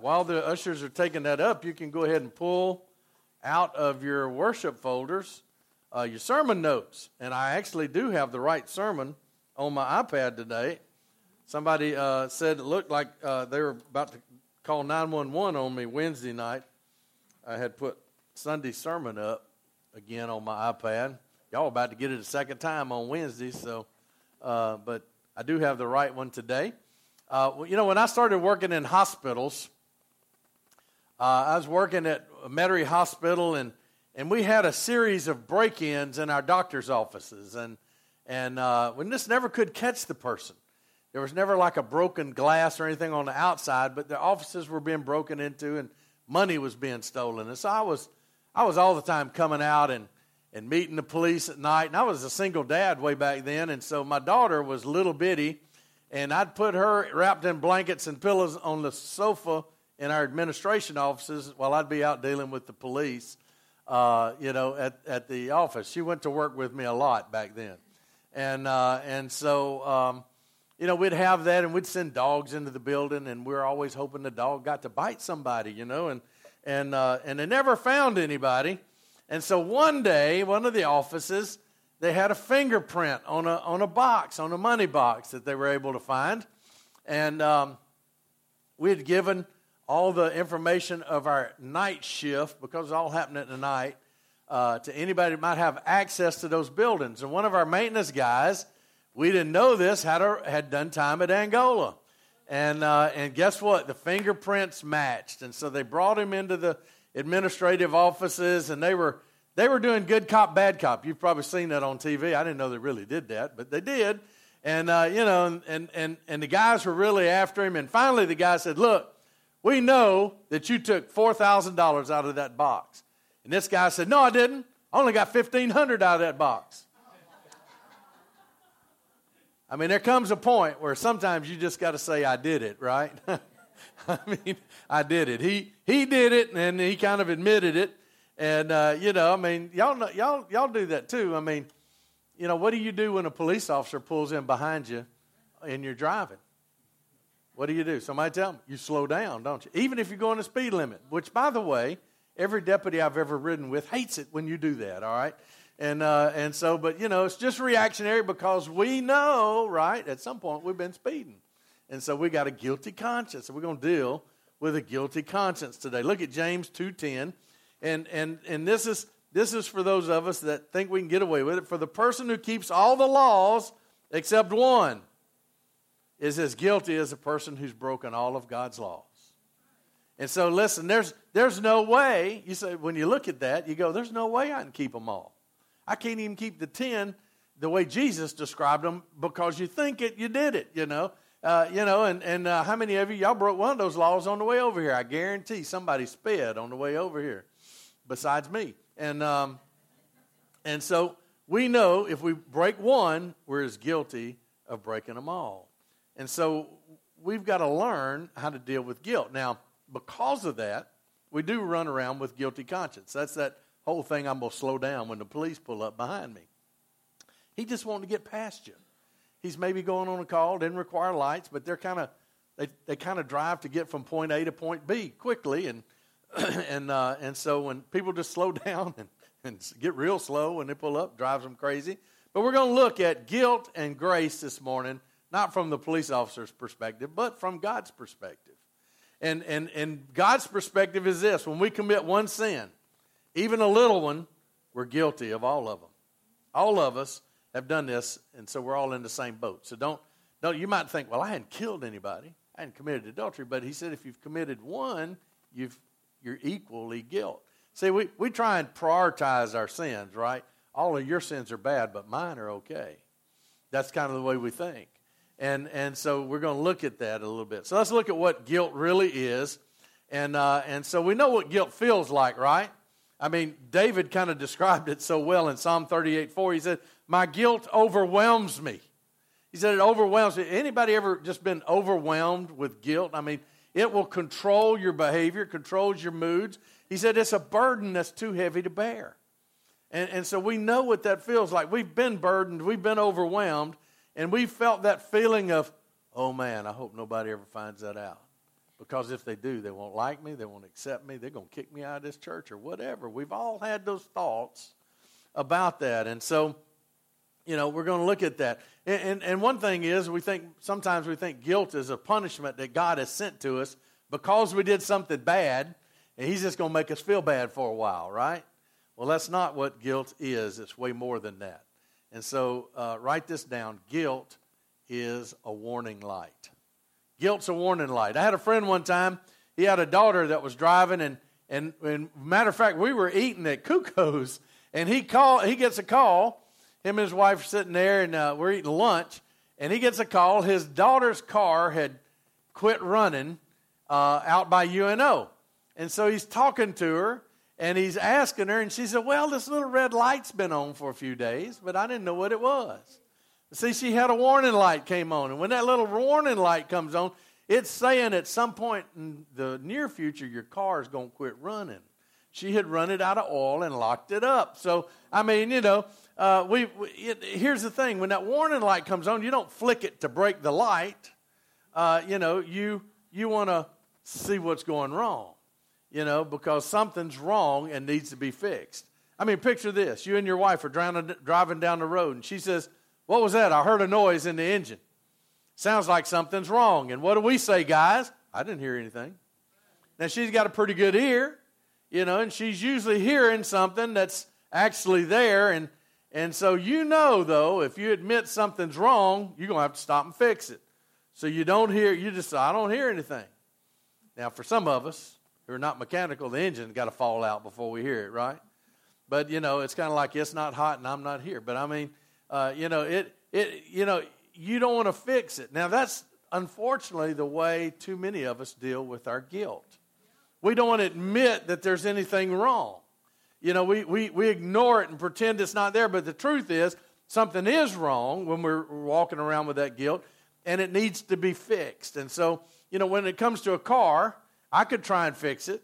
while the ushers are taking that up, you can go ahead and pull out of your worship folders uh, your sermon notes. And I actually do have the right sermon on my iPad today. Somebody uh, said it looked like uh, they were about to call 911 on me Wednesday night. I had put Sunday sermon up again on my iPad. Y'all about to get it a second time on Wednesday, so uh, but I do have the right one today. Uh, you know, when I started working in hospitals, uh, I was working at Metairie Hospital, and and we had a series of break-ins in our doctor's offices, and and uh, just never could catch the person. There was never like a broken glass or anything on the outside, but the offices were being broken into, and money was being stolen. And so I was, I was all the time coming out and and meeting the police at night. And I was a single dad way back then, and so my daughter was little bitty, and I'd put her wrapped in blankets and pillows on the sofa in our administration offices while I'd be out dealing with the police uh, you know, at, at the office. She went to work with me a lot back then. And, uh, and so, um, you know, we'd have that and we'd send dogs into the building and we are always hoping the dog got to bite somebody, you know, and, and, uh, and they never found anybody. And so one day, one of the offices, they had a fingerprint on a, on a box, on a money box that they were able to find. And um, we had given all the information of our night shift because it's all happening at the night uh, to anybody that might have access to those buildings. And one of our maintenance guys, we didn't know this, had, a, had done time at Angola. And, uh, and guess what? The fingerprints matched. And so they brought him into the administrative offices and they were, they were doing good cop, bad cop. You've probably seen that on TV. I didn't know they really did that, but they did. And, uh, you know, and, and, and the guys were really after him. And finally the guy said, Look, we know that you took $4,000 out of that box. And this guy said, No, I didn't. I only got 1500 out of that box. I mean, there comes a point where sometimes you just got to say, I did it, right? I mean, I did it. He, he did it, and he kind of admitted it. And, uh, you know, I mean, y'all, know, y'all, y'all do that too. I mean, you know, what do you do when a police officer pulls in behind you and you're driving? What do you do? Somebody tell me. You slow down, don't you? Even if you're going the speed limit, which, by the way, every deputy I've ever ridden with hates it when you do that, all right? And, uh, and so, but, you know, it's just reactionary because we know, right, at some point we've been speeding. And so we got a guilty conscience. We're going to deal with a guilty conscience today. Look at James 2.10. And, and, and this, is, this is for those of us that think we can get away with it. For the person who keeps all the laws except one is as guilty as a person who's broken all of God's laws. And so, listen, there's, there's no way, you say, when you look at that, you go, there's no way I can keep them all. I can't even keep the 10 the way Jesus described them because you think it, you did it, you know. Uh, you know, and, and uh, how many of you, y'all broke one of those laws on the way over here? I guarantee somebody sped on the way over here besides me. And, um, and so we know if we break one, we're as guilty of breaking them all. And so we've got to learn how to deal with guilt. Now, because of that, we do run around with guilty conscience. That's that whole thing I'm going to slow down when the police pull up behind me. He just wanted to get past you. He's maybe going on a call, didn't require lights, but they're kind of they, they kind of drive to get from point A to point B quickly, and and uh, and so when people just slow down and, and get real slow when they pull up, drives them crazy. But we're going to look at guilt and grace this morning not from the police officer's perspective, but from God's perspective. And, and, and God's perspective is this when we commit one sin, even a little one, we're guilty of all of them. All of us have done this, and so we're all in the same boat. So don't, don't you might think, well, I hadn't killed anybody, I hadn't committed adultery, but he said if you've committed one, you've, you're equally guilt. See, we, we try and prioritize our sins, right? All of your sins are bad, but mine are okay. That's kind of the way we think. And, and so we're going to look at that a little bit. So let's look at what guilt really is. And, uh, and so we know what guilt feels like, right? I mean, David kind of described it so well in Psalm 38 4. He said, My guilt overwhelms me. He said, It overwhelms me. Anybody ever just been overwhelmed with guilt? I mean, it will control your behavior, controls your moods. He said, It's a burden that's too heavy to bear. And, and so we know what that feels like. We've been burdened, we've been overwhelmed, and we felt that feeling of, oh man, I hope nobody ever finds that out. Because if they do, they won't like me, they won't accept me, they're going to kick me out of this church or whatever. We've all had those thoughts about that. And so, you know, we're going to look at that. And, and, and, one thing is, we think sometimes we think guilt is a punishment that God has sent to us because we did something bad, and He's just going to make us feel bad for a while, right? Well, that's not what guilt is. It's way more than that. And so, uh, write this down guilt is a warning light. Guilt's a warning light. I had a friend one time, he had a daughter that was driving, and, and, and matter of fact, we were eating at Kuko's, and he, call, he gets a call. Him and his wife are sitting there, and uh, we're eating lunch, and he gets a call. His daughter's car had quit running uh, out by UNO. And so he's talking to her, and he's asking her, and she said, Well, this little red light's been on for a few days, but I didn't know what it was. See, she had a warning light came on, and when that little warning light comes on, it's saying at some point in the near future your car is going to quit running. She had run it out of oil and locked it up. So, I mean, you know, uh, we, we it, here's the thing: when that warning light comes on, you don't flick it to break the light. Uh, you know, you you want to see what's going wrong. You know, because something's wrong and needs to be fixed. I mean, picture this: you and your wife are driving, driving down the road, and she says, what was that? I heard a noise in the engine. Sounds like something's wrong. And what do we say, guys? I didn't hear anything. Now, she's got a pretty good ear, you know, and she's usually hearing something that's actually there. And, and so, you know, though, if you admit something's wrong, you're going to have to stop and fix it. So you don't hear, you just I don't hear anything. Now, for some of us are not mechanical, the engine's got to fall out before we hear it, right? But, you know, it's kind of like it's not hot and I'm not here. But I mean, uh, you know, it, it, you know, you don't want to fix it. Now, that's unfortunately the way too many of us deal with our guilt. We don't want to admit that there's anything wrong. You know, we, we, we ignore it and pretend it's not there, but the truth is something is wrong when we're walking around with that guilt, and it needs to be fixed. And so, you know, when it comes to a car, I could try and fix it,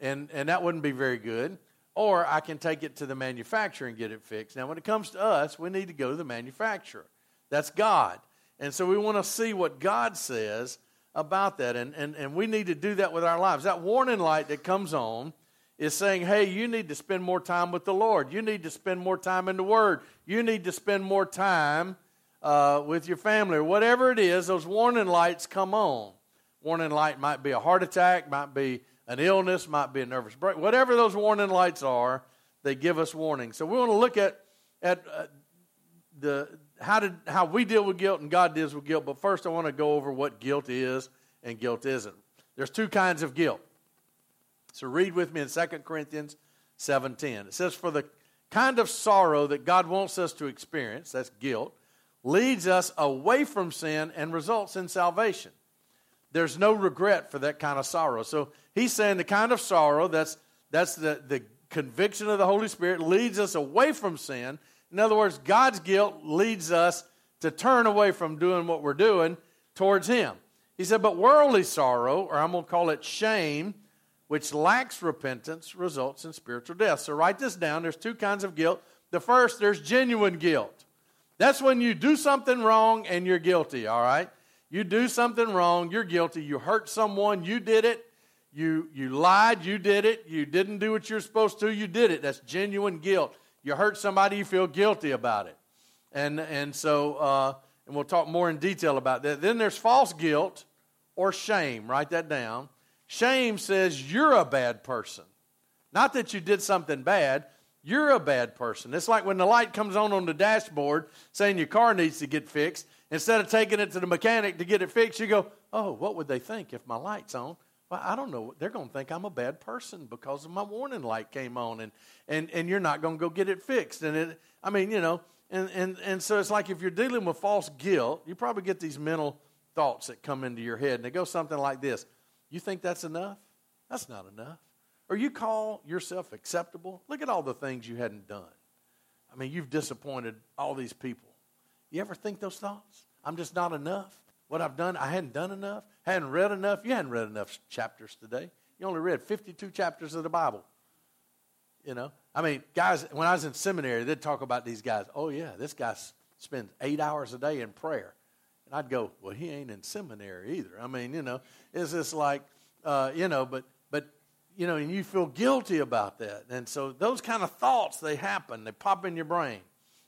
and, and that wouldn't be very good or I can take it to the manufacturer and get it fixed. Now, when it comes to us, we need to go to the manufacturer. That's God. And so we want to see what God says about that. And, and, and we need to do that with our lives. That warning light that comes on is saying, hey, you need to spend more time with the Lord. You need to spend more time in the Word. You need to spend more time uh, with your family or whatever it is. Those warning lights come on. Warning light might be a heart attack, might be an illness, might be a nervous break, whatever those warning lights are, they give us warning. So we want to look at at uh, the how did how we deal with guilt and God deals with guilt. But first, I want to go over what guilt is and guilt isn't. There's two kinds of guilt. So read with me in 2 Corinthians 7:10. It says, "For the kind of sorrow that God wants us to experience, that's guilt, leads us away from sin and results in salvation." There's no regret for that kind of sorrow. So he's saying the kind of sorrow that's that's the, the conviction of the Holy Spirit leads us away from sin. In other words, God's guilt leads us to turn away from doing what we're doing towards Him. He said, but worldly sorrow, or I'm going to call it shame, which lacks repentance, results in spiritual death. So write this down. There's two kinds of guilt. The first, there's genuine guilt. That's when you do something wrong and you're guilty, all right? You do something wrong, you're guilty. You hurt someone, you did it. You, you lied, you did it. You didn't do what you're supposed to, you did it. That's genuine guilt. You hurt somebody, you feel guilty about it. And, and so, uh, and we'll talk more in detail about that. Then there's false guilt or shame. Write that down. Shame says you're a bad person. Not that you did something bad, you're a bad person. It's like when the light comes on on the dashboard saying your car needs to get fixed, Instead of taking it to the mechanic to get it fixed, you go, oh, what would they think if my light's on? Well, I don't know. They're going to think I'm a bad person because of my warning light came on, and, and, and you're not going to go get it fixed. And it, I mean, you know, and, and, and so it's like if you're dealing with false guilt, you probably get these mental thoughts that come into your head, and they go something like this You think that's enough? That's not enough. Or you call yourself acceptable? Look at all the things you hadn't done. I mean, you've disappointed all these people. You ever think those thoughts? I'm just not enough. What I've done, I hadn't done enough, hadn't read enough. You hadn't read enough chapters today. You only read 52 chapters of the Bible. You know, I mean, guys, when I was in seminary, they'd talk about these guys. Oh, yeah, this guy spends eight hours a day in prayer. And I'd go, well, he ain't in seminary either. I mean, you know, it's just like, uh, you know, but but you know, and you feel guilty about that, and so those kind of thoughts they happen, they pop in your brain.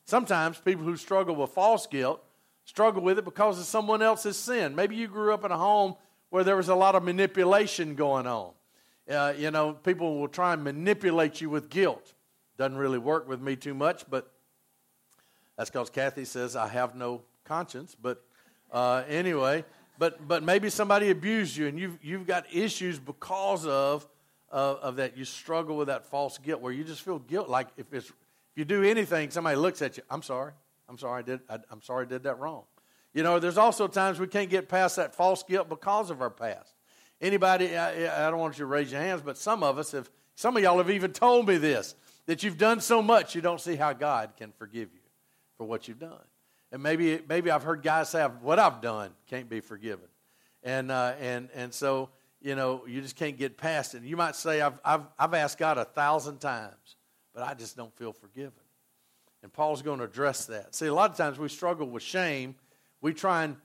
Sometimes people who struggle with false guilt struggle with it because of someone else's sin. Maybe you grew up in a home where there was a lot of manipulation going on. Uh, you know, people will try and manipulate you with guilt. Doesn't really work with me too much, but that's because Kathy says I have no conscience. But uh, anyway, but but maybe somebody abused you and you've you've got issues because of uh, of that. You struggle with that false guilt where you just feel guilt. Like if it's you do anything, somebody looks at you. I'm sorry. I'm sorry, I did, I, am sorry I did that wrong. You know, there's also times we can't get past that false guilt because of our past. Anybody, I, I don't want you to raise your hands, but some of us have, some of y'all have even told me this, that you've done so much you don't see how God can forgive you for what you've done. And maybe, maybe I've heard guys say, what I've done can't be forgiven. And, uh, and, and so, you know, you just can't get past it. You might say, I've, I've, I've asked God a thousand times, but I just don't feel forgiven. And Paul's going to address that. See, a lot of times we struggle with shame. We try and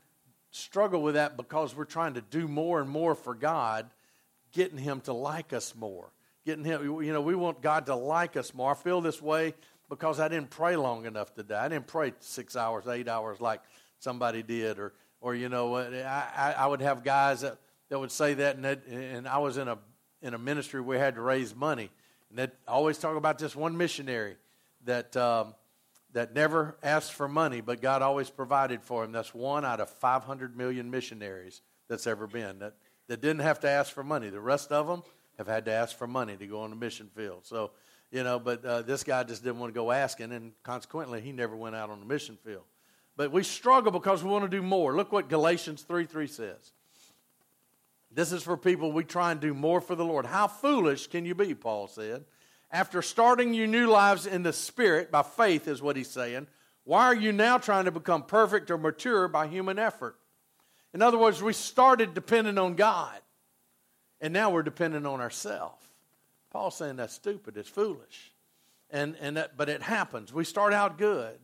struggle with that because we're trying to do more and more for God, getting Him to like us more. Getting Him, you know, we want God to like us more. I feel this way because I didn't pray long enough today. I didn't pray six hours, eight hours like somebody did, or, or you know, I, I would have guys that, that would say that, and, that, and I was in a in a ministry where we had to raise money, and they always talk about this one missionary that. Um, that never asked for money, but God always provided for him. That's one out of 500 million missionaries that's ever been that, that didn't have to ask for money. The rest of them have had to ask for money to go on the mission field. So, you know, but uh, this guy just didn't want to go asking, and consequently, he never went out on the mission field. But we struggle because we want to do more. Look what Galatians 3 3 says. This is for people we try and do more for the Lord. How foolish can you be, Paul said after starting your new lives in the Spirit by faith, is what he's saying, why are you now trying to become perfect or mature by human effort? In other words, we started depending on God, and now we're dependent on ourselves. Paul's saying that's stupid, it's foolish. And, and that, but it happens. We start out good,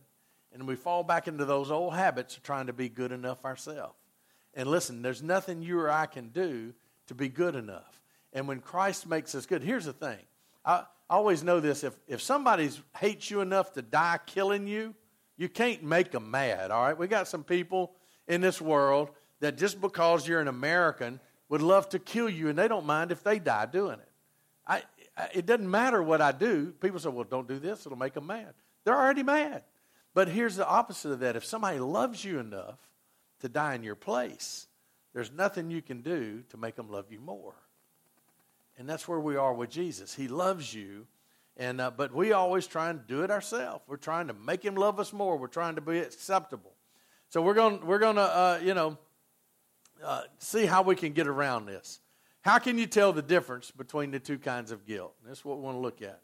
and we fall back into those old habits of trying to be good enough ourselves. And listen, there's nothing you or I can do to be good enough. And when Christ makes us good, here's the thing. I, always know this if, if somebody hates you enough to die killing you, you can't make them mad, all right? We got some people in this world that just because you're an American would love to kill you and they don't mind if they die doing it. I, it doesn't matter what I do. People say, well, don't do this, it'll make them mad. They're already mad. But here's the opposite of that. If somebody loves you enough to die in your place, there's nothing you can do to make them love you more. And that's where we are with Jesus. He loves you, and uh, but we always try and do it ourselves. We're trying to make Him love us more. We're trying to be acceptable. So we're going we're going to uh, you know uh, see how we can get around this. How can you tell the difference between the two kinds of guilt? That's what we want to look at.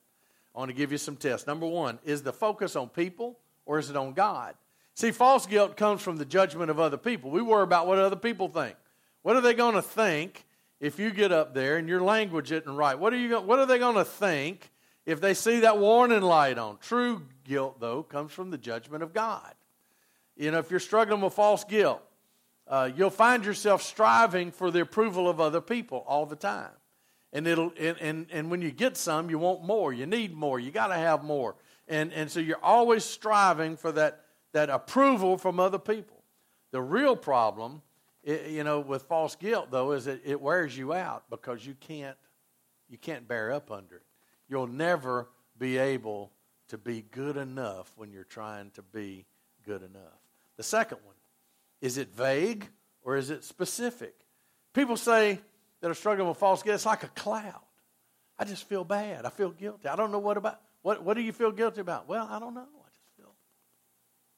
I want to give you some tests. Number one, is the focus on people or is it on God? See, false guilt comes from the judgment of other people. We worry about what other people think. What are they going to think if you get up there and your language isn't right? What are, you, what are they going to think if they see that warning light on? True guilt, though, comes from the judgment of God. You know, if you're struggling with false guilt, uh, you'll find yourself striving for the approval of other people all the time. And, it'll, and, and, and when you get some, you want more. You need more. You got to have more. And, and so you're always striving for that, that approval from other people. The real problem you know, with false guilt though, is that it wears you out because you can't you can't bear up under it. You'll never be able to be good enough when you're trying to be good enough. The second one, is it vague or is it specific? People say that are struggling with false guilt, it's like a cloud. I just feel bad. I feel guilty. I don't know what about what what do you feel guilty about? Well, I don't know.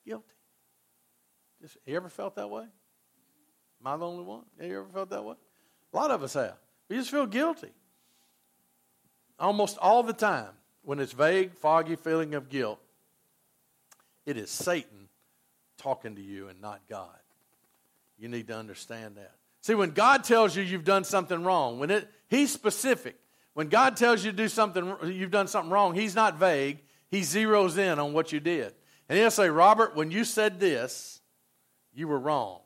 Guilty. Just, you ever felt that way? Am I the only one? Have you ever felt that way? A lot of us have. We just feel guilty. Almost all the time, when it's vague, foggy feeling of guilt, it is Satan talking to you and not God. You need to understand that. See, when God tells you you've done something wrong, when it He's specific. When God tells you to do something, you've done something wrong, He's not vague. He zeroes in on what you did. And He'll say, Robert, when you said this, you were wrong.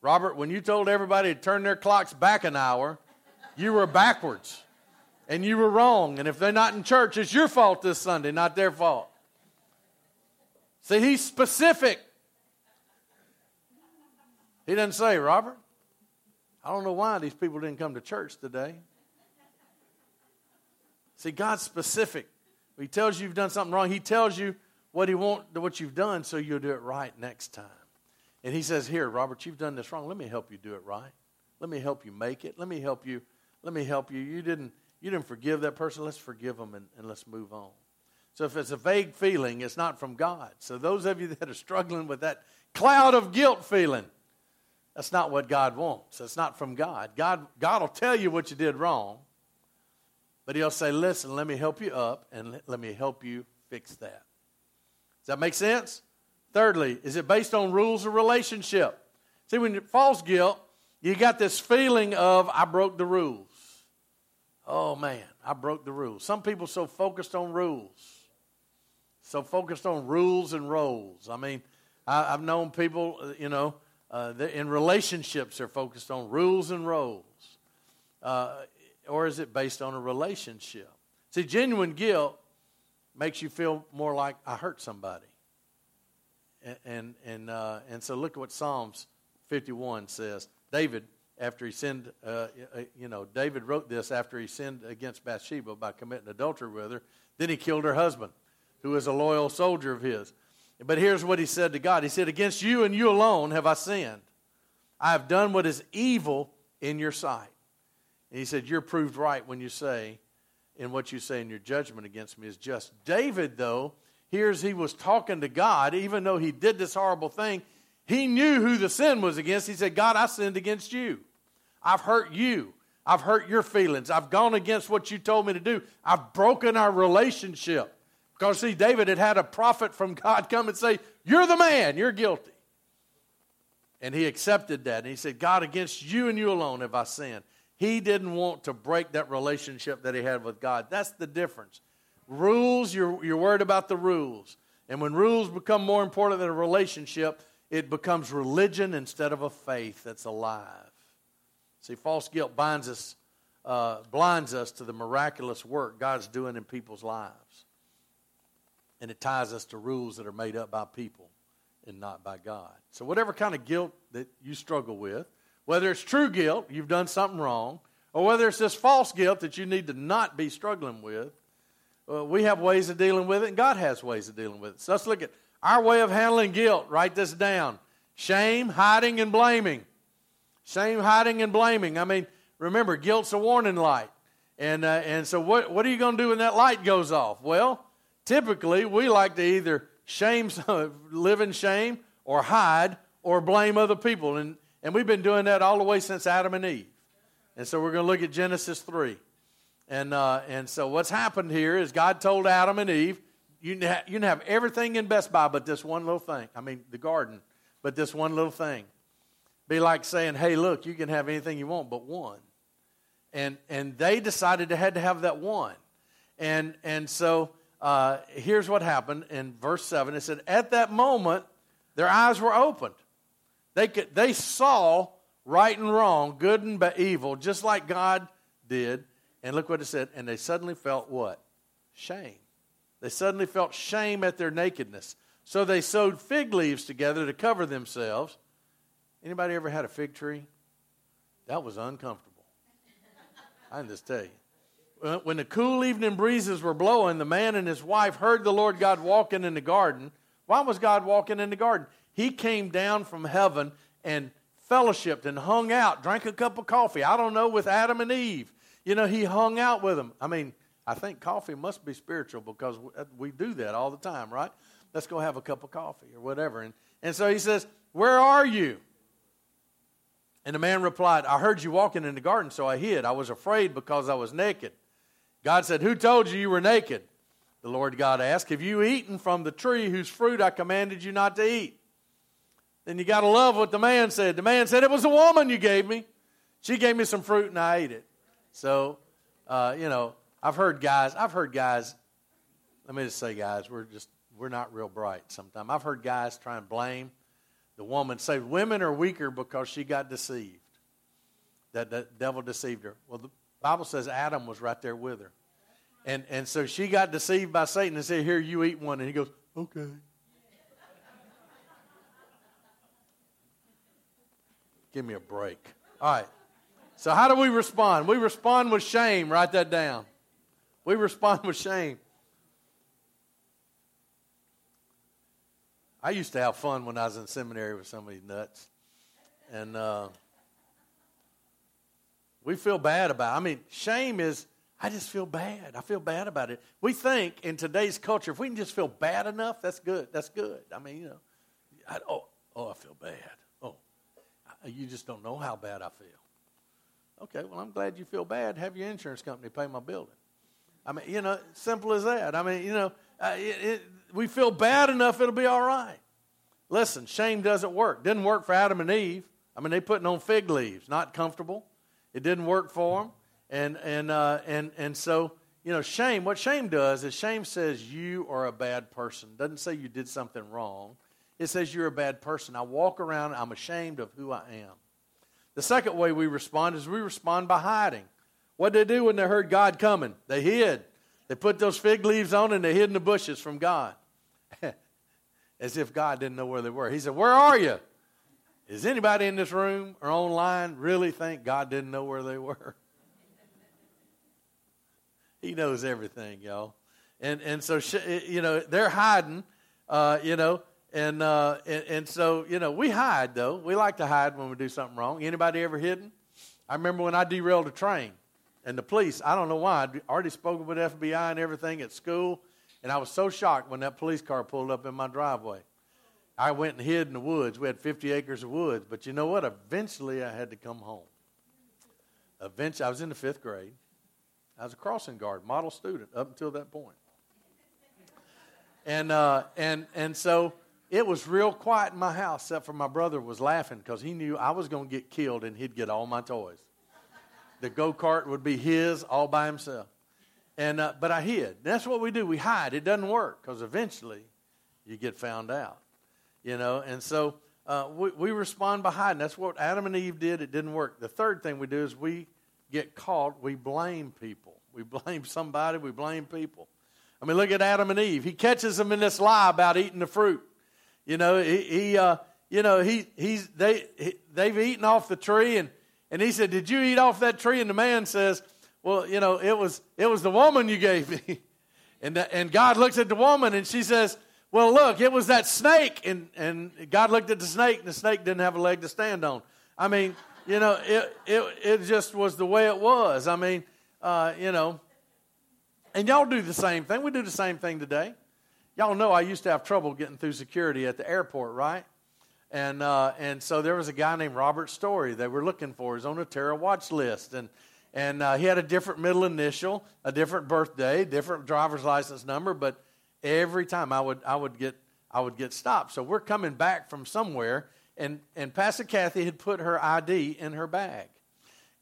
Robert, when you told everybody to turn their clocks back an hour, You were backwards and you were wrong. And if they're not in church, it's your fault this Sunday, not their fault. See, he's specific. He doesn't say, Robert, I don't know why these people didn't come to church today. See, God's specific. He tells you you've done something wrong. He tells you what he want, what you've done, so you'll do it right next time. And he says, "Here, Robert, you've done this wrong. Let me help you do it right. Let me help you make it. Let me help you. Let me help you. You didn't, you didn't forgive that person. Let's forgive them and, and let's move on." So if it's a vague feeling, it's not from God. So those of you that are struggling with that cloud of guilt feeling, that's not what God wants. That's not from God. God, God will tell you what you did wrong, but He'll say, "Listen, let me help you up, and let me help you fix that." Does that make sense? Thirdly, is it based on rules of relationship? See, when false guilt, you got this feeling of I broke the rules. Oh man, I broke the rules. Some people so focused on rules, so focused on rules and roles. I mean, I, have known people, uh, you know, uh, in relationships are focused on rules and roles. Uh, or is it based on a relationship? See, genuine guilt makes you feel more like I hurt somebody. And and and, uh, and so look at what Psalms 51 says. David, after he sinned, uh, uh, you know, David wrote this after he sinned against Bathsheba by committing adultery with her. Then he killed her husband, who was a loyal soldier of his. But here's what he said to God. He said, "Against you and you alone have I sinned. I have done what is evil in your sight." And he said, "You're proved right when you say." In what you say in your judgment against me is just. David, though, hears he was talking to God, even though he did this horrible thing, he knew who the sin was against. He said, God, I sinned against you. I've hurt you. I've hurt your feelings. I've gone against what you told me to do. I've broken our relationship. Because, see, David had had a prophet from God come and say, You're the man, you're guilty. And he accepted that. And he said, God, against you and you alone have I sinned. He didn't want to break that relationship that he had with God. That's the difference. Rules, you're, you're worried about the rules. And when rules become more important than a relationship, it becomes religion instead of a faith that's alive. See, false guilt binds us, uh, blinds us to the miraculous work God's doing in people's lives. And it ties us to rules that are made up by people and not by God. So, whatever kind of guilt that you struggle with, whether it's true guilt, you've done something wrong, or whether it's this false guilt that you need to not be struggling with, uh, we have ways of dealing with it, and God has ways of dealing with it. So let's look at our way of handling guilt. Write this down shame, hiding, and blaming. Shame, hiding, and blaming. I mean, remember, guilt's a warning light. And, uh, and so, what, what are you going to do when that light goes off? Well, typically, we like to either shame, live in shame, or hide, or blame other people. And and we've been doing that all the way since Adam and Eve. And so we're going to look at Genesis 3. And, uh, and so what's happened here is God told Adam and Eve, you can, have, you can have everything in Best Buy but this one little thing. I mean, the garden, but this one little thing. Be like saying, hey, look, you can have anything you want but one. And, and they decided they had to have that one. And, and so uh, here's what happened in verse 7. It said, At that moment, their eyes were opened they, could, they saw right and wrong, good and evil, just like God did. And look what it said. And they suddenly felt what? Shame. They suddenly felt shame at their nakedness. So they sewed fig leaves together to cover themselves. Anybody ever had a fig tree? That was uncomfortable. I can just tell you. When the cool evening breezes were blowing, the man and his wife heard the Lord God walking in the garden. Why was God walking in the garden? He came down from heaven and fellowshipped and hung out, drank a cup of coffee. I don't know, with Adam and Eve. You know, he hung out with them. I mean, I think coffee must be spiritual because uh, we do that all the time, right? Let's go have a cup of coffee or whatever. And, and so he says, Where are you? And the man replied, I heard you walking in the garden, so I hid. I was afraid because I was naked. God said, Who told you you were naked? The Lord God asked, Have you eaten from the tree whose fruit I commanded you not to eat? Then you got to love what the man said. The man said, It was a woman you gave me. She gave me some fruit and I ate it. So, uh, you know, I've heard guys, I've heard guys, let me just say, guys, we're just, we're not real bright sometimes. I've heard guys try and blame the woman, say women are weaker because she got deceived, that the devil deceived her. Well, the, Bible says Adam was right there with her. And, and so she got deceived by Satan and said, Here, you eat one. And he goes, Okay. Give me a break. All right. So, how do we respond? We respond with shame. Write that down. We respond with shame. I used to have fun when I was in seminary with some of these nuts. And uh, we feel bad about it. I mean, shame is, I just feel bad. I feel bad about it. We think in today's culture, if we can just feel bad enough, that's good. That's good. I mean, you know, I, oh, oh, I feel bad. Oh, you just don't know how bad I feel. Okay, well, I'm glad you feel bad. Have your insurance company pay my building. I mean, you know, simple as that. I mean, you know, uh, it, it, we feel bad enough, it'll be all right. Listen, shame doesn't work. Didn't work for Adam and Eve. I mean, they putting on fig leaves, not comfortable. It didn't work for them, and and uh, and and so you know, shame. What shame does is shame says you are a bad person. Doesn't say you did something wrong. It says you're a bad person. I walk around. I'm ashamed of who I am. The second way we respond is we respond by hiding. What did they do when they heard God coming? They hid. They put those fig leaves on and they hid in the bushes from God. As if God didn't know where they were. He said, Where are you? Is anybody in this room or online really think God didn't know where they were? he knows everything, y'all. And, and so, you know, they're hiding, uh, you know, and, uh, and, and so, you know, we hide, though. We like to hide when we do something wrong. Anybody ever hidden? I remember when I derailed a train. And the police, I don't know why, I'd already spoken with FBI and everything at school, and I was so shocked when that police car pulled up in my driveway. I went and hid in the woods. We had 50 acres of woods, but you know what? Eventually, I had to come home. Eventually, I was in the fifth grade. I was a crossing guard, model student up until that point. And uh, and and so it was real quiet in my house, except for my brother was laughing because he knew I was going to get killed and he'd get all my toys the go kart would be his all by himself. And uh, but I hid. That's what we do. We hide. It doesn't work because eventually you get found out. You know, and so uh, we, we respond by hiding. That's what Adam and Eve did. It didn't work. The third thing we do is we get caught. We blame people. We blame somebody. We blame people. I mean, look at Adam and Eve. He catches them in this lie about eating the fruit. You know, he, he uh, you know, he, he's they he, they've eaten off the tree and and he said, Did you eat off that tree? And the man says, Well, you know, it was, it was the woman you gave me. and, the, and God looks at the woman and she says, Well, look, it was that snake. And, and God looked at the snake and the snake didn't have a leg to stand on. I mean, you know, it, it, it just was the way it was. I mean, uh, you know, and y'all do the same thing. We do the same thing today. Y'all know I used to have trouble getting through security at the airport, right? And, uh, and so there was a guy named Robert Story they were looking for. He's on a terror watch list. And, and uh, he had a different middle initial, a different birthday, different driver's license number. But every time I would, I would, get, I would get stopped. So we're coming back from somewhere. And, and Pastor Kathy had put her ID in her bag.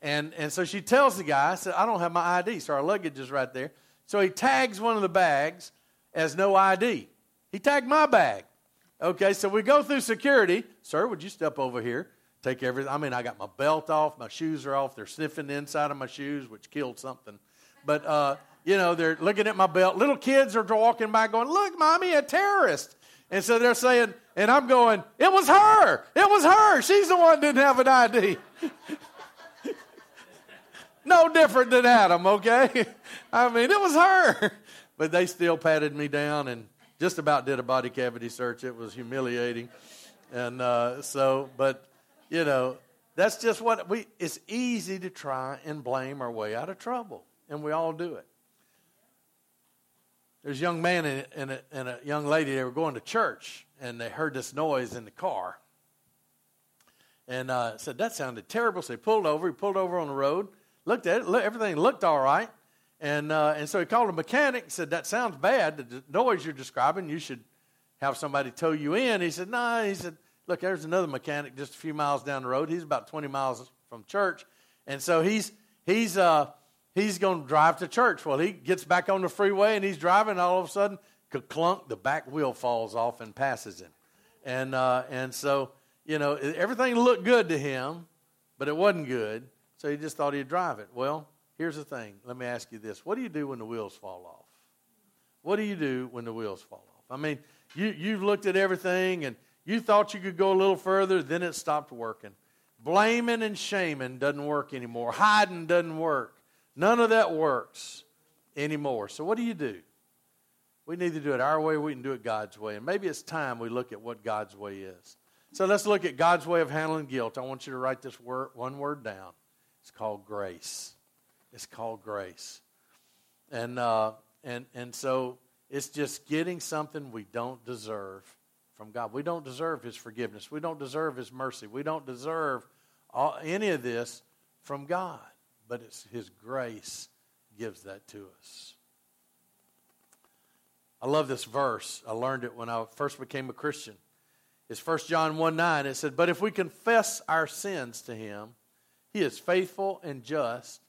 And, and so she tells the guy, I said, I don't have my ID. So our luggage is right there. So he tags one of the bags as no ID. He tagged my bag. Okay, so we go through security. Sir, would you step over here? Take everything. I mean, I got my belt off, my shoes are off. They're sniffing the inside of my shoes, which killed something. But, uh, you know, they're looking at my belt. Little kids are walking by going, Look, mommy, a terrorist. And so they're saying, and I'm going, It was her. It was her. She's the one didn't have an ID. no different than Adam, okay? I mean, it was her. But they still patted me down and just about did a body cavity search. It was humiliating. And uh, so, but, you know, that's just what we, it's easy to try and blame our way out of trouble. And we all do it. There's a young man and, a, and a young lady, they were going to church, and they heard this noise in the car. And uh, said, that sounded terrible. So he pulled over. He pulled over on the road, looked at it. Everything looked all right. And, uh, and so he called a mechanic and said, That sounds bad. The noise you're describing, you should have somebody tow you in. He said, No. Nah. He said, Look, there's another mechanic just a few miles down the road. He's about 20 miles from church. And so he's, he's, uh, he's going to drive to church. Well, he gets back on the freeway and he's driving. All of a sudden, clunk, the back wheel falls off and passes him. And, uh, and so, you know, everything looked good to him, but it wasn't good. So he just thought he'd drive it. Well, here's the thing. Let me ask you this. What do you do when the wheels fall off? What do you do when the wheels fall off? I mean, you, you've looked at everything and you thought you could go a little further, then it stopped working. Blaming and shaming doesn't work anymore. Hiding doesn't work. None of that works anymore. So, what do you do? We need to do it our way, we can do it God's way. And maybe it's time we look at what God's way is. So, let's look at God's way of handling guilt. I want you to write this word, one word down. It's called grace. It's called grace. And, uh, and, and so, it's just getting something we don't deserve from God. We don't deserve His forgiveness. We don't deserve His mercy. We don't deserve all, any of this from God. But it's His grace gives that to us. I love this verse. I learned it when I first became a Christian. It's 1 John 1 9. It said, But if we confess our sins to Him, He is faithful and just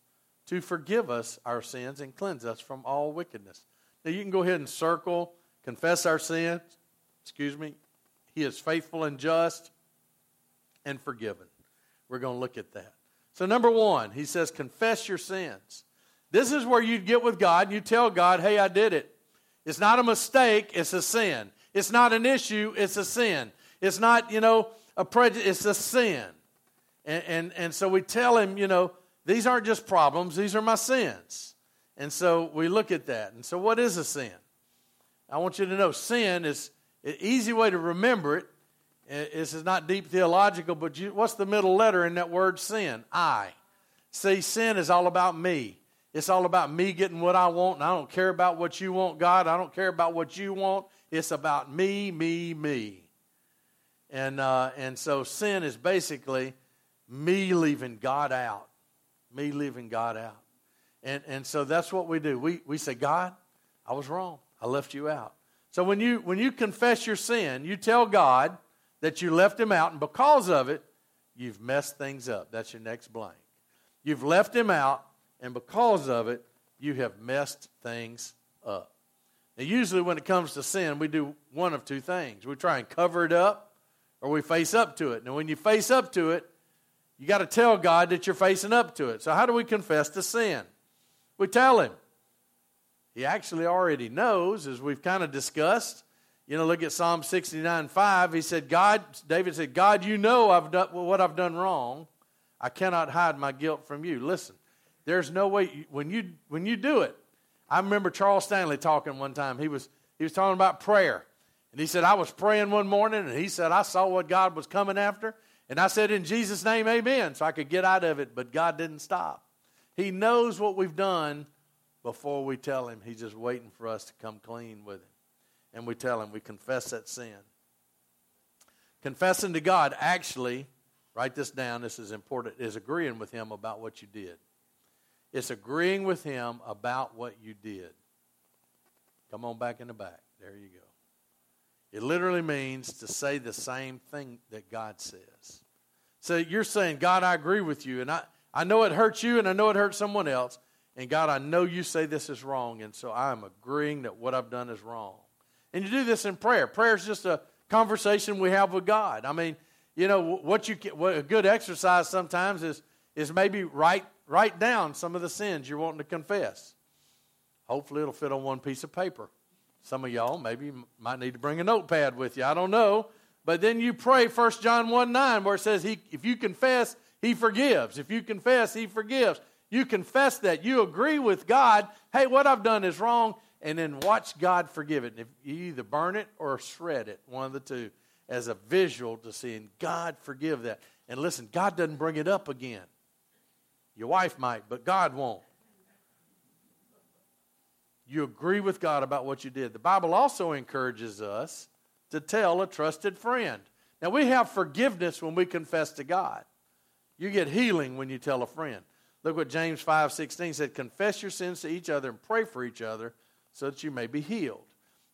to forgive us our sins and cleanse us from all wickedness. Now you can go ahead and circle, confess our sins, excuse me, he is faithful and just and forgiven. We're going to look at that. So, number one, he says, confess your sins. This is where you get with God and you tell God, hey, I did it. It's not a mistake, it's a sin. It's not an issue, it's a sin. It's not, you know, a prejudice, it's a sin. And, and, and so we tell him, you know, these aren't just problems, these are my sins. And so we look at that. And so, what is a sin? I want you to know sin is an easy way to remember it. This is not deep theological, but you, what's the middle letter in that word sin? I. See, sin is all about me. It's all about me getting what I want, and I don't care about what you want, God. I don't care about what you want. It's about me, me, me. And, uh, and so sin is basically me leaving God out. Me leaving God out. And, and so that's what we do. We, we say, God, I was wrong. I left you out. So when you when you confess your sin, you tell God that you left him out, and because of it, you've messed things up. That's your next blank. You've left him out, and because of it, you have messed things up. Now, usually when it comes to sin, we do one of two things. We try and cover it up, or we face up to it. Now, when you face up to it, you got to tell God that you're facing up to it. So, how do we confess to sin? We tell him. He actually already knows, as we've kind of discussed. You know, look at Psalm 69 5. He said, God, David said, God, you know I've done what I've done wrong. I cannot hide my guilt from you. Listen, there's no way when you when you do it. I remember Charles Stanley talking one time. He was he was talking about prayer. And he said, I was praying one morning, and he said, I saw what God was coming after. And I said, In Jesus' name, amen. So I could get out of it, but God didn't stop. He knows what we've done before we tell him. He's just waiting for us to come clean with him. And we tell him, we confess that sin. Confessing to God, actually, write this down, this is important, is agreeing with him about what you did. It's agreeing with him about what you did. Come on back in the back. There you go. It literally means to say the same thing that God says. So you're saying, God, I agree with you, and I, I know it hurts you, and I know it hurts someone else, and God, I know you say this is wrong, and so I'm agreeing that what I've done is wrong. And you do this in prayer. Prayer is just a conversation we have with God. I mean, you know what you what a good exercise sometimes is is maybe write write down some of the sins you're wanting to confess. Hopefully, it'll fit on one piece of paper. Some of y'all maybe might need to bring a notepad with you. I don't know. But then you pray 1 John 1 9, where it says, he, If you confess, He forgives. If you confess, He forgives. You confess that. You agree with God, hey, what I've done is wrong, and then watch God forgive it. And if you either burn it or shred it, one of the two, as a visual to seeing God forgive that. And listen, God doesn't bring it up again. Your wife might, but God won't. You agree with God about what you did. The Bible also encourages us to tell a trusted friend. Now, we have forgiveness when we confess to God. You get healing when you tell a friend. Look what James 5 16 said confess your sins to each other and pray for each other so that you may be healed.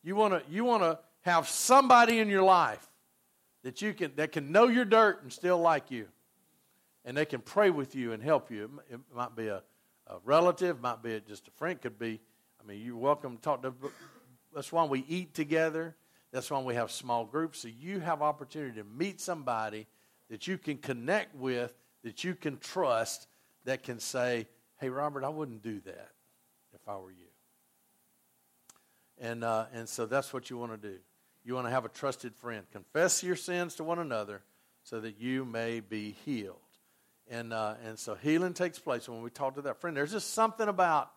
You want to you want to have somebody in your life that you can that can know your dirt and still like you. And they can pray with you and help you. It might be a, a relative, might be just a friend, could be, I mean, you're welcome to talk to that's why we eat together. That's why we have small groups. So you have opportunity to meet somebody that you can connect with, that you can trust, that can say, hey, Robert, I wouldn't do that if I were you. And, uh, and so that's what you want to do. You want to have a trusted friend. Confess your sins to one another so that you may be healed. And, uh, and so healing takes place when we talk to that friend. There's just something about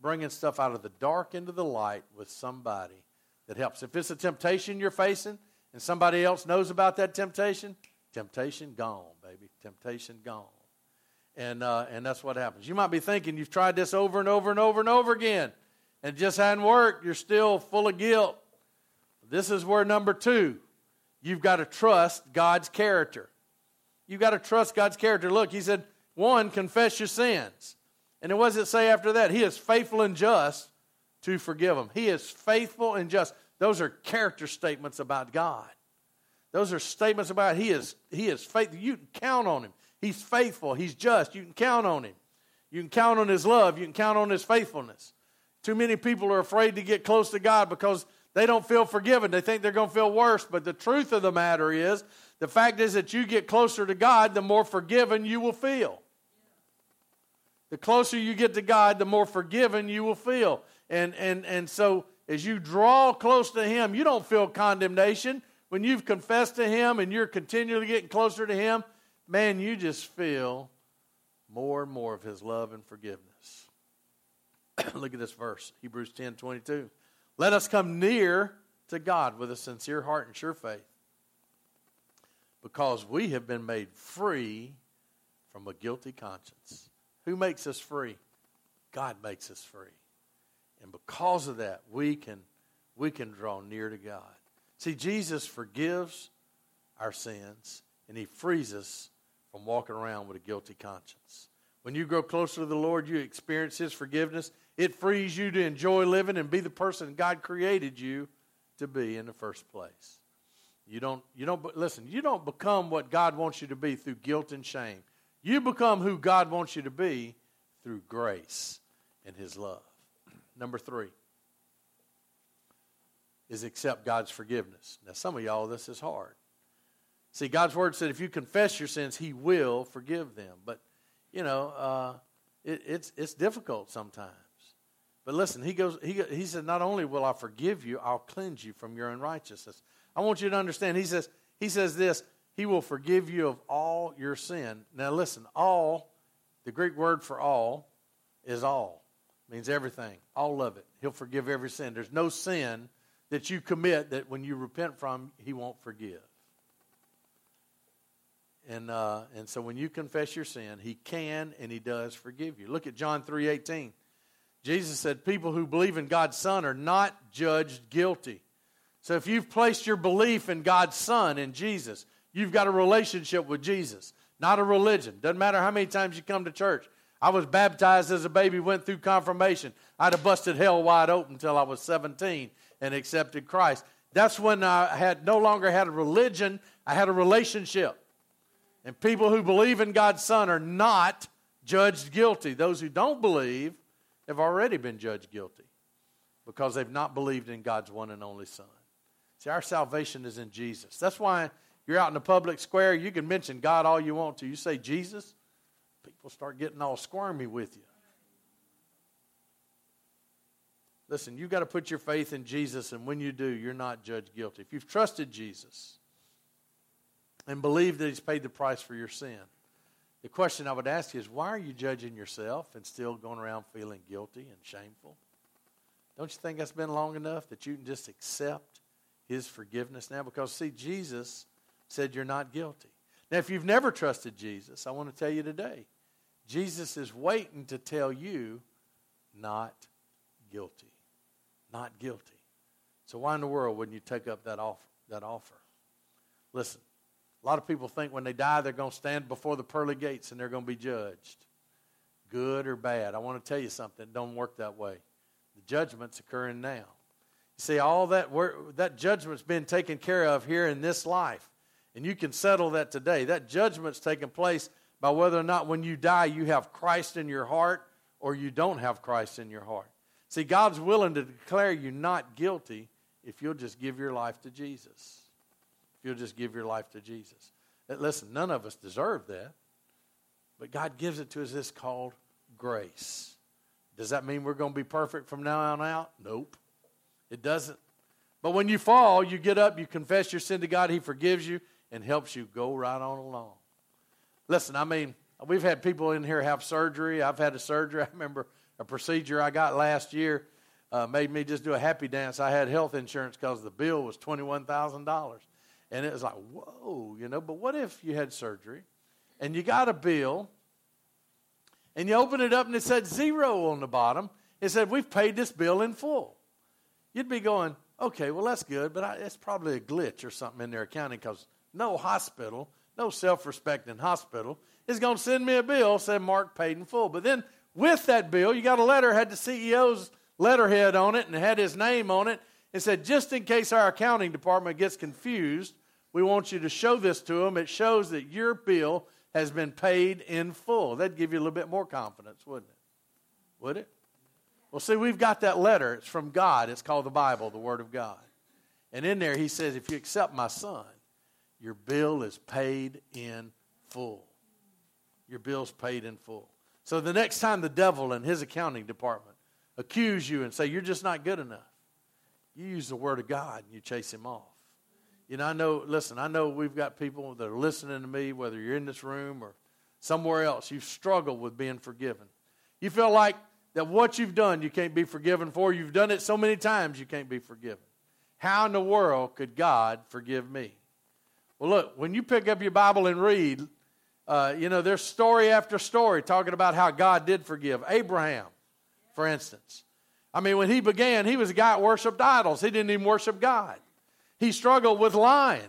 bringing stuff out of the dark into the light with somebody that helps. If it's a temptation you're facing and somebody else knows about that temptation, temptation gone, baby. Temptation gone. And, uh, and that's what happens. You might be thinking you've tried this over and over and over and over again and it just hadn't worked. You're still full of guilt. This is where number two, you've got to trust God's character. You've got to trust God's character. Look, he said, one, confess your sins. And it say after that? He is faithful and just to forgive them. He is faithful and just. Those are character statements about God. Those are statements about He is He is faithful. You can count on Him. He's faithful. He's just. You can count on Him. You can count on His love. You can count on His faithfulness. Too many people are afraid to get close to God because they don't feel forgiven. They think they're going to feel worse. But the truth of the matter is, the fact is that you get closer to God, the more forgiven you will feel. The closer you get to God, the more forgiven you will feel. And, and, and so as you draw close to Him, you don't feel condemnation. When you've confessed to Him and you're continually getting closer to Him, man, you just feel more and more of His love and forgiveness. Look at this verse, Hebrews 10 22. Let us come near to God with a sincere heart and sure faith, because we have been made free from a guilty conscience. Who makes us free? God makes us free. And because of that, we can, we can draw near to God. See, Jesus forgives our sins, and He frees us from walking around with a guilty conscience. When you grow closer to the Lord, you experience His forgiveness. It frees you to enjoy living and be the person God created you to be in the first place. You don't, you don't, listen, you don't become what God wants you to be through guilt and shame. You become who God wants you to be through grace and His love. Number three is accept God's forgiveness. Now, some of y'all, this is hard. See, God's word said if you confess your sins, He will forgive them. But, you know, uh, it, it's, it's difficult sometimes. But listen, he goes. He, he said, not only will I forgive you, I'll cleanse you from your unrighteousness. I want you to understand. He says. He says this. He will forgive you of all your sin. Now listen, all, the Greek word for all is all. Means everything, all of it. He'll forgive every sin. There's no sin that you commit that when you repent from, he won't forgive. And, uh, and so when you confess your sin, he can and he does forgive you. Look at John 3.18. Jesus said people who believe in God's Son are not judged guilty. So if you've placed your belief in God's Son, in Jesus, You've got a relationship with Jesus, not a religion. Doesn't matter how many times you come to church. I was baptized as a baby, went through confirmation. I'd have busted hell wide open until I was 17 and accepted Christ. That's when I had no longer had a religion, I had a relationship. And people who believe in God's Son are not judged guilty. Those who don't believe have already been judged guilty because they've not believed in God's one and only Son. See, our salvation is in Jesus. That's why you're out in the public square, you can mention God all you want to. You say Jesus, people start getting all squirmy with you. Listen, you've got to put your faith in Jesus, and when you do, you're not judged guilty. If you've trusted Jesus and believed that He's paid the price for your sin, the question I would ask you is why are you judging yourself and still going around feeling guilty and shameful? Don't you think that's been long enough that you can just accept His forgiveness now? Because, see, Jesus said you're not guilty. Now, if you've never trusted Jesus, I want to tell you today Jesus is waiting to tell you not guilty. Not guilty. So, why in the world wouldn't you take up that offer? That offer? Listen, a lot of people think when they die they're going to stand before the pearly gates and they're going to be judged. Good or bad. I want to tell you something. It don't work that way. The judgment's occurring now. You see, all that that judgment's been taken care of here in this life. And you can settle that today. That judgment's taking place by whether or not when you die you have Christ in your heart or you don't have Christ in your heart. See, God's willing to declare you not guilty if you'll just give your life to Jesus. If you'll just give your life to Jesus. Eh, listen, none of us deserve that, but God gives it to us. It's called grace. Does that mean we're going to be perfect from now on out? Nope. It doesn't. But when you fall, you get up, you confess your sin to God, He forgives you and helps you go right on along. Listen, I mean, we've had people in here have surgery. I've had a surgery. I remember a procedure I got last year uh, made me just do a happy dance. I had health insurance because the bill was $21,000. And it was like, whoa, you know, but what if you had surgery and you got a bill and you open it up and it said zero on the bottom? It said, we've paid this bill in full. You'd be going, okay, well, that's good, but I, it's probably a glitch or something in their accounting because no hospital, no self respecting hospital is going to send me a bill saying Mark paid in full. But then with that bill, you got a letter, had the CEO's letterhead on it and had his name on it. and said, just in case our accounting department gets confused, we want you to show this to them. It shows that your bill has been paid in full. That'd give you a little bit more confidence, wouldn't it? Would it? Well, see, we've got that letter. It's from God. It's called the Bible, the Word of God. And in there, he says, if you accept my son, your bill is paid in full. Your bill's paid in full. So the next time the devil and his accounting department accuse you and say you're just not good enough, you use the word of God and you chase him off. You know, I know, listen, I know we've got people that are listening to me, whether you're in this room or somewhere else, you've struggled with being forgiven. You feel like that what you've done you can't be forgiven for. You've done it so many times you can't be forgiven. How in the world could God forgive me? Well, look, when you pick up your Bible and read, uh, you know, there's story after story talking about how God did forgive. Abraham, for instance. I mean, when he began, he was a guy that worshiped idols. He didn't even worship God. He struggled with lying.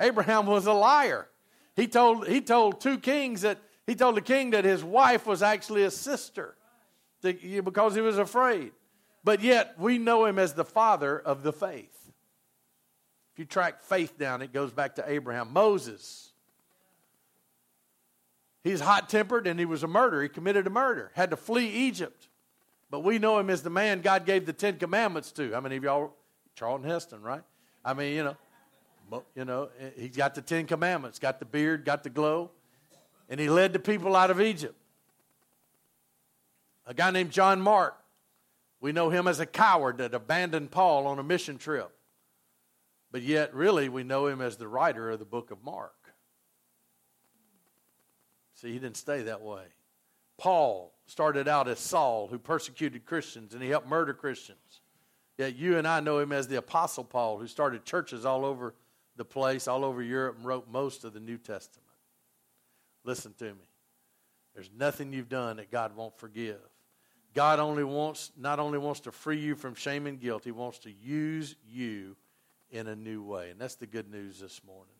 Abraham was a liar. He told, he told two kings that, he told the king that his wife was actually a sister because he was afraid. But yet, we know him as the father of the faith. If you track faith down, it goes back to Abraham. Moses, he's hot tempered and he was a murderer. He committed a murder, had to flee Egypt. But we know him as the man God gave the Ten Commandments to. How many of y'all? Charlton Heston, right? I mean, you know, you know, eh, he's got the Ten Commandments, got the beard, got the glow, and he led the people out of Egypt. A guy named John Mark, we know him as a coward that abandoned Paul on a mission trip. But yet, really, we know him as the writer of the book of Mark. See, he didn't stay that way. Paul started out as Saul, who persecuted Christians and he helped murder Christians. Yet you and I know him as the Apostle Paul, who started churches all over the place, all over Europe, and wrote most of the New Testament. Listen to me. There's nothing you've done that God won't forgive. God only wants, not only wants to free you from shame and guilt, He wants to use you in a new way. And that's the good news this morning.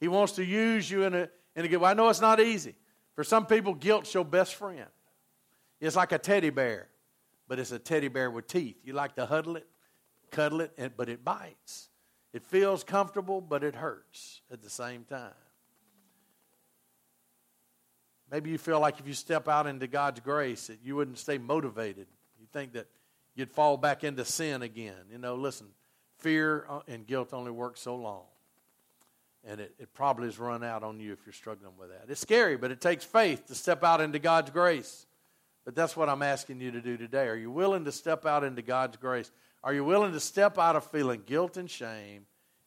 He wants to use you in a, in a good way. I know it's not easy. For some people, guilt's your best friend. It's like a teddy bear, but it's a teddy bear with teeth. You like to huddle it, cuddle it, and, but it bites. It feels comfortable, but it hurts at the same time. Maybe you feel like if you step out into God's grace that you wouldn't stay motivated. You think that you'd fall back into sin again. You know, listen, fear uh, and guilt only work so long. And it, it probably has run out on you if you're struggling with that. It's scary, but it takes faith to step out into God's grace. But that's what I'm asking you to do today. Are you willing to step out into God's grace? Are you willing to step out of feeling guilt and shame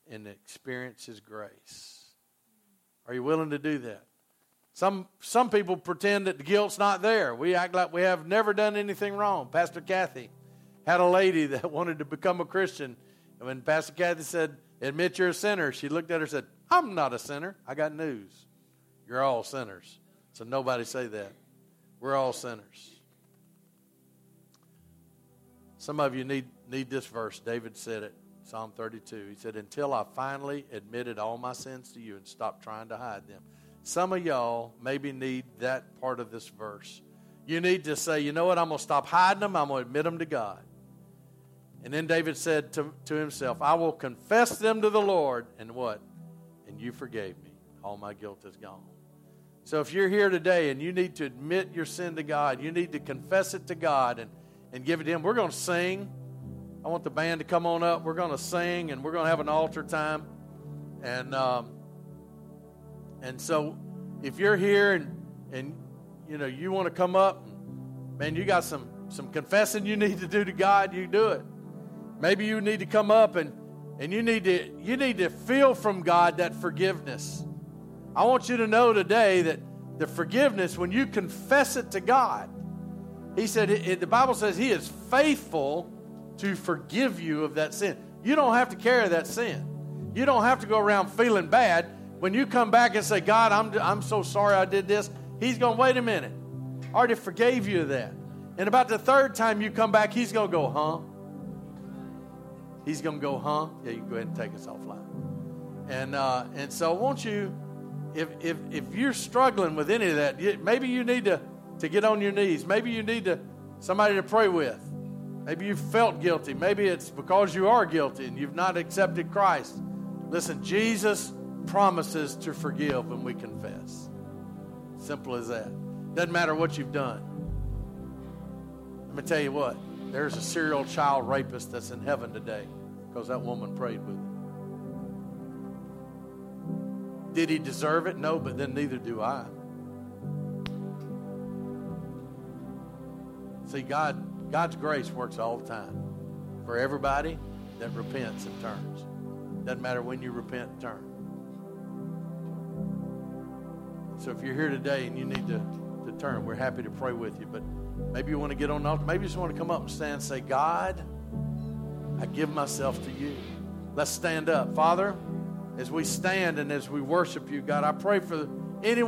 and experience His grace? Are you willing to do that? Some, some people pretend that the guilt's not there. We act like we have never done anything wrong. Pastor Kathy had a lady that wanted to become a Christian and when Pastor Kathy said, Admit you're a sinner, she looked at her and said, I'm not a sinner. I got news. You're all sinners. So nobody say that. We're all sinners. Some of you need, need this verse. David said it, Psalm 32. He said, Until I finally admitted all my sins to you and stopped trying to hide them. Some of y'all maybe need that part of this verse. You need to say, you know what, I'm going to stop hiding them, I'm going to admit them to God. And then David said to, to himself, I will confess them to the Lord. And what? And you forgave me. All my guilt is gone. So if you're here today and you need to admit your sin to God, you need to confess it to God and, and give it to Him. We're going to sing. I want the band to come on up. We're going to sing and we're going to have an altar time. And um, and so if you're here and and you know you want to come up man, you got some, some confessing you need to do to God, you do it. Maybe you need to come up and, and you need to you need to feel from God that forgiveness. I want you to know today that the forgiveness, when you confess it to God, He said, it, the Bible says He is faithful to forgive you of that sin. You don't have to carry that sin. You don't have to go around feeling bad. When you come back and say, God, I'm, I'm so sorry I did this, He's going, wait a minute. I already forgave you that. And about the third time you come back, He's going to go, huh? He's going to go, huh? Yeah, you can go ahead and take us offline. And, uh, and so, won't you, if, if, if you're struggling with any of that, maybe you need to, to get on your knees. Maybe you need to somebody to pray with. Maybe you felt guilty. Maybe it's because you are guilty and you've not accepted Christ. Listen, Jesus promises to forgive when we confess. Simple as that. Doesn't matter what you've done. Let me tell you what, there's a serial child rapist that's in heaven today because that woman prayed with him. Did he deserve it? No, but then neither do I. See, God, God's grace works all the time for everybody that repents and turns. Doesn't matter when you repent and turn. So if you're here today and you need to, to turn, we're happy to pray with you. But maybe you want to get on the altar. Maybe you just want to come up and stand and say, God, I give myself to you. Let's stand up. Father, as we stand and as we worship you, God, I pray for anyone.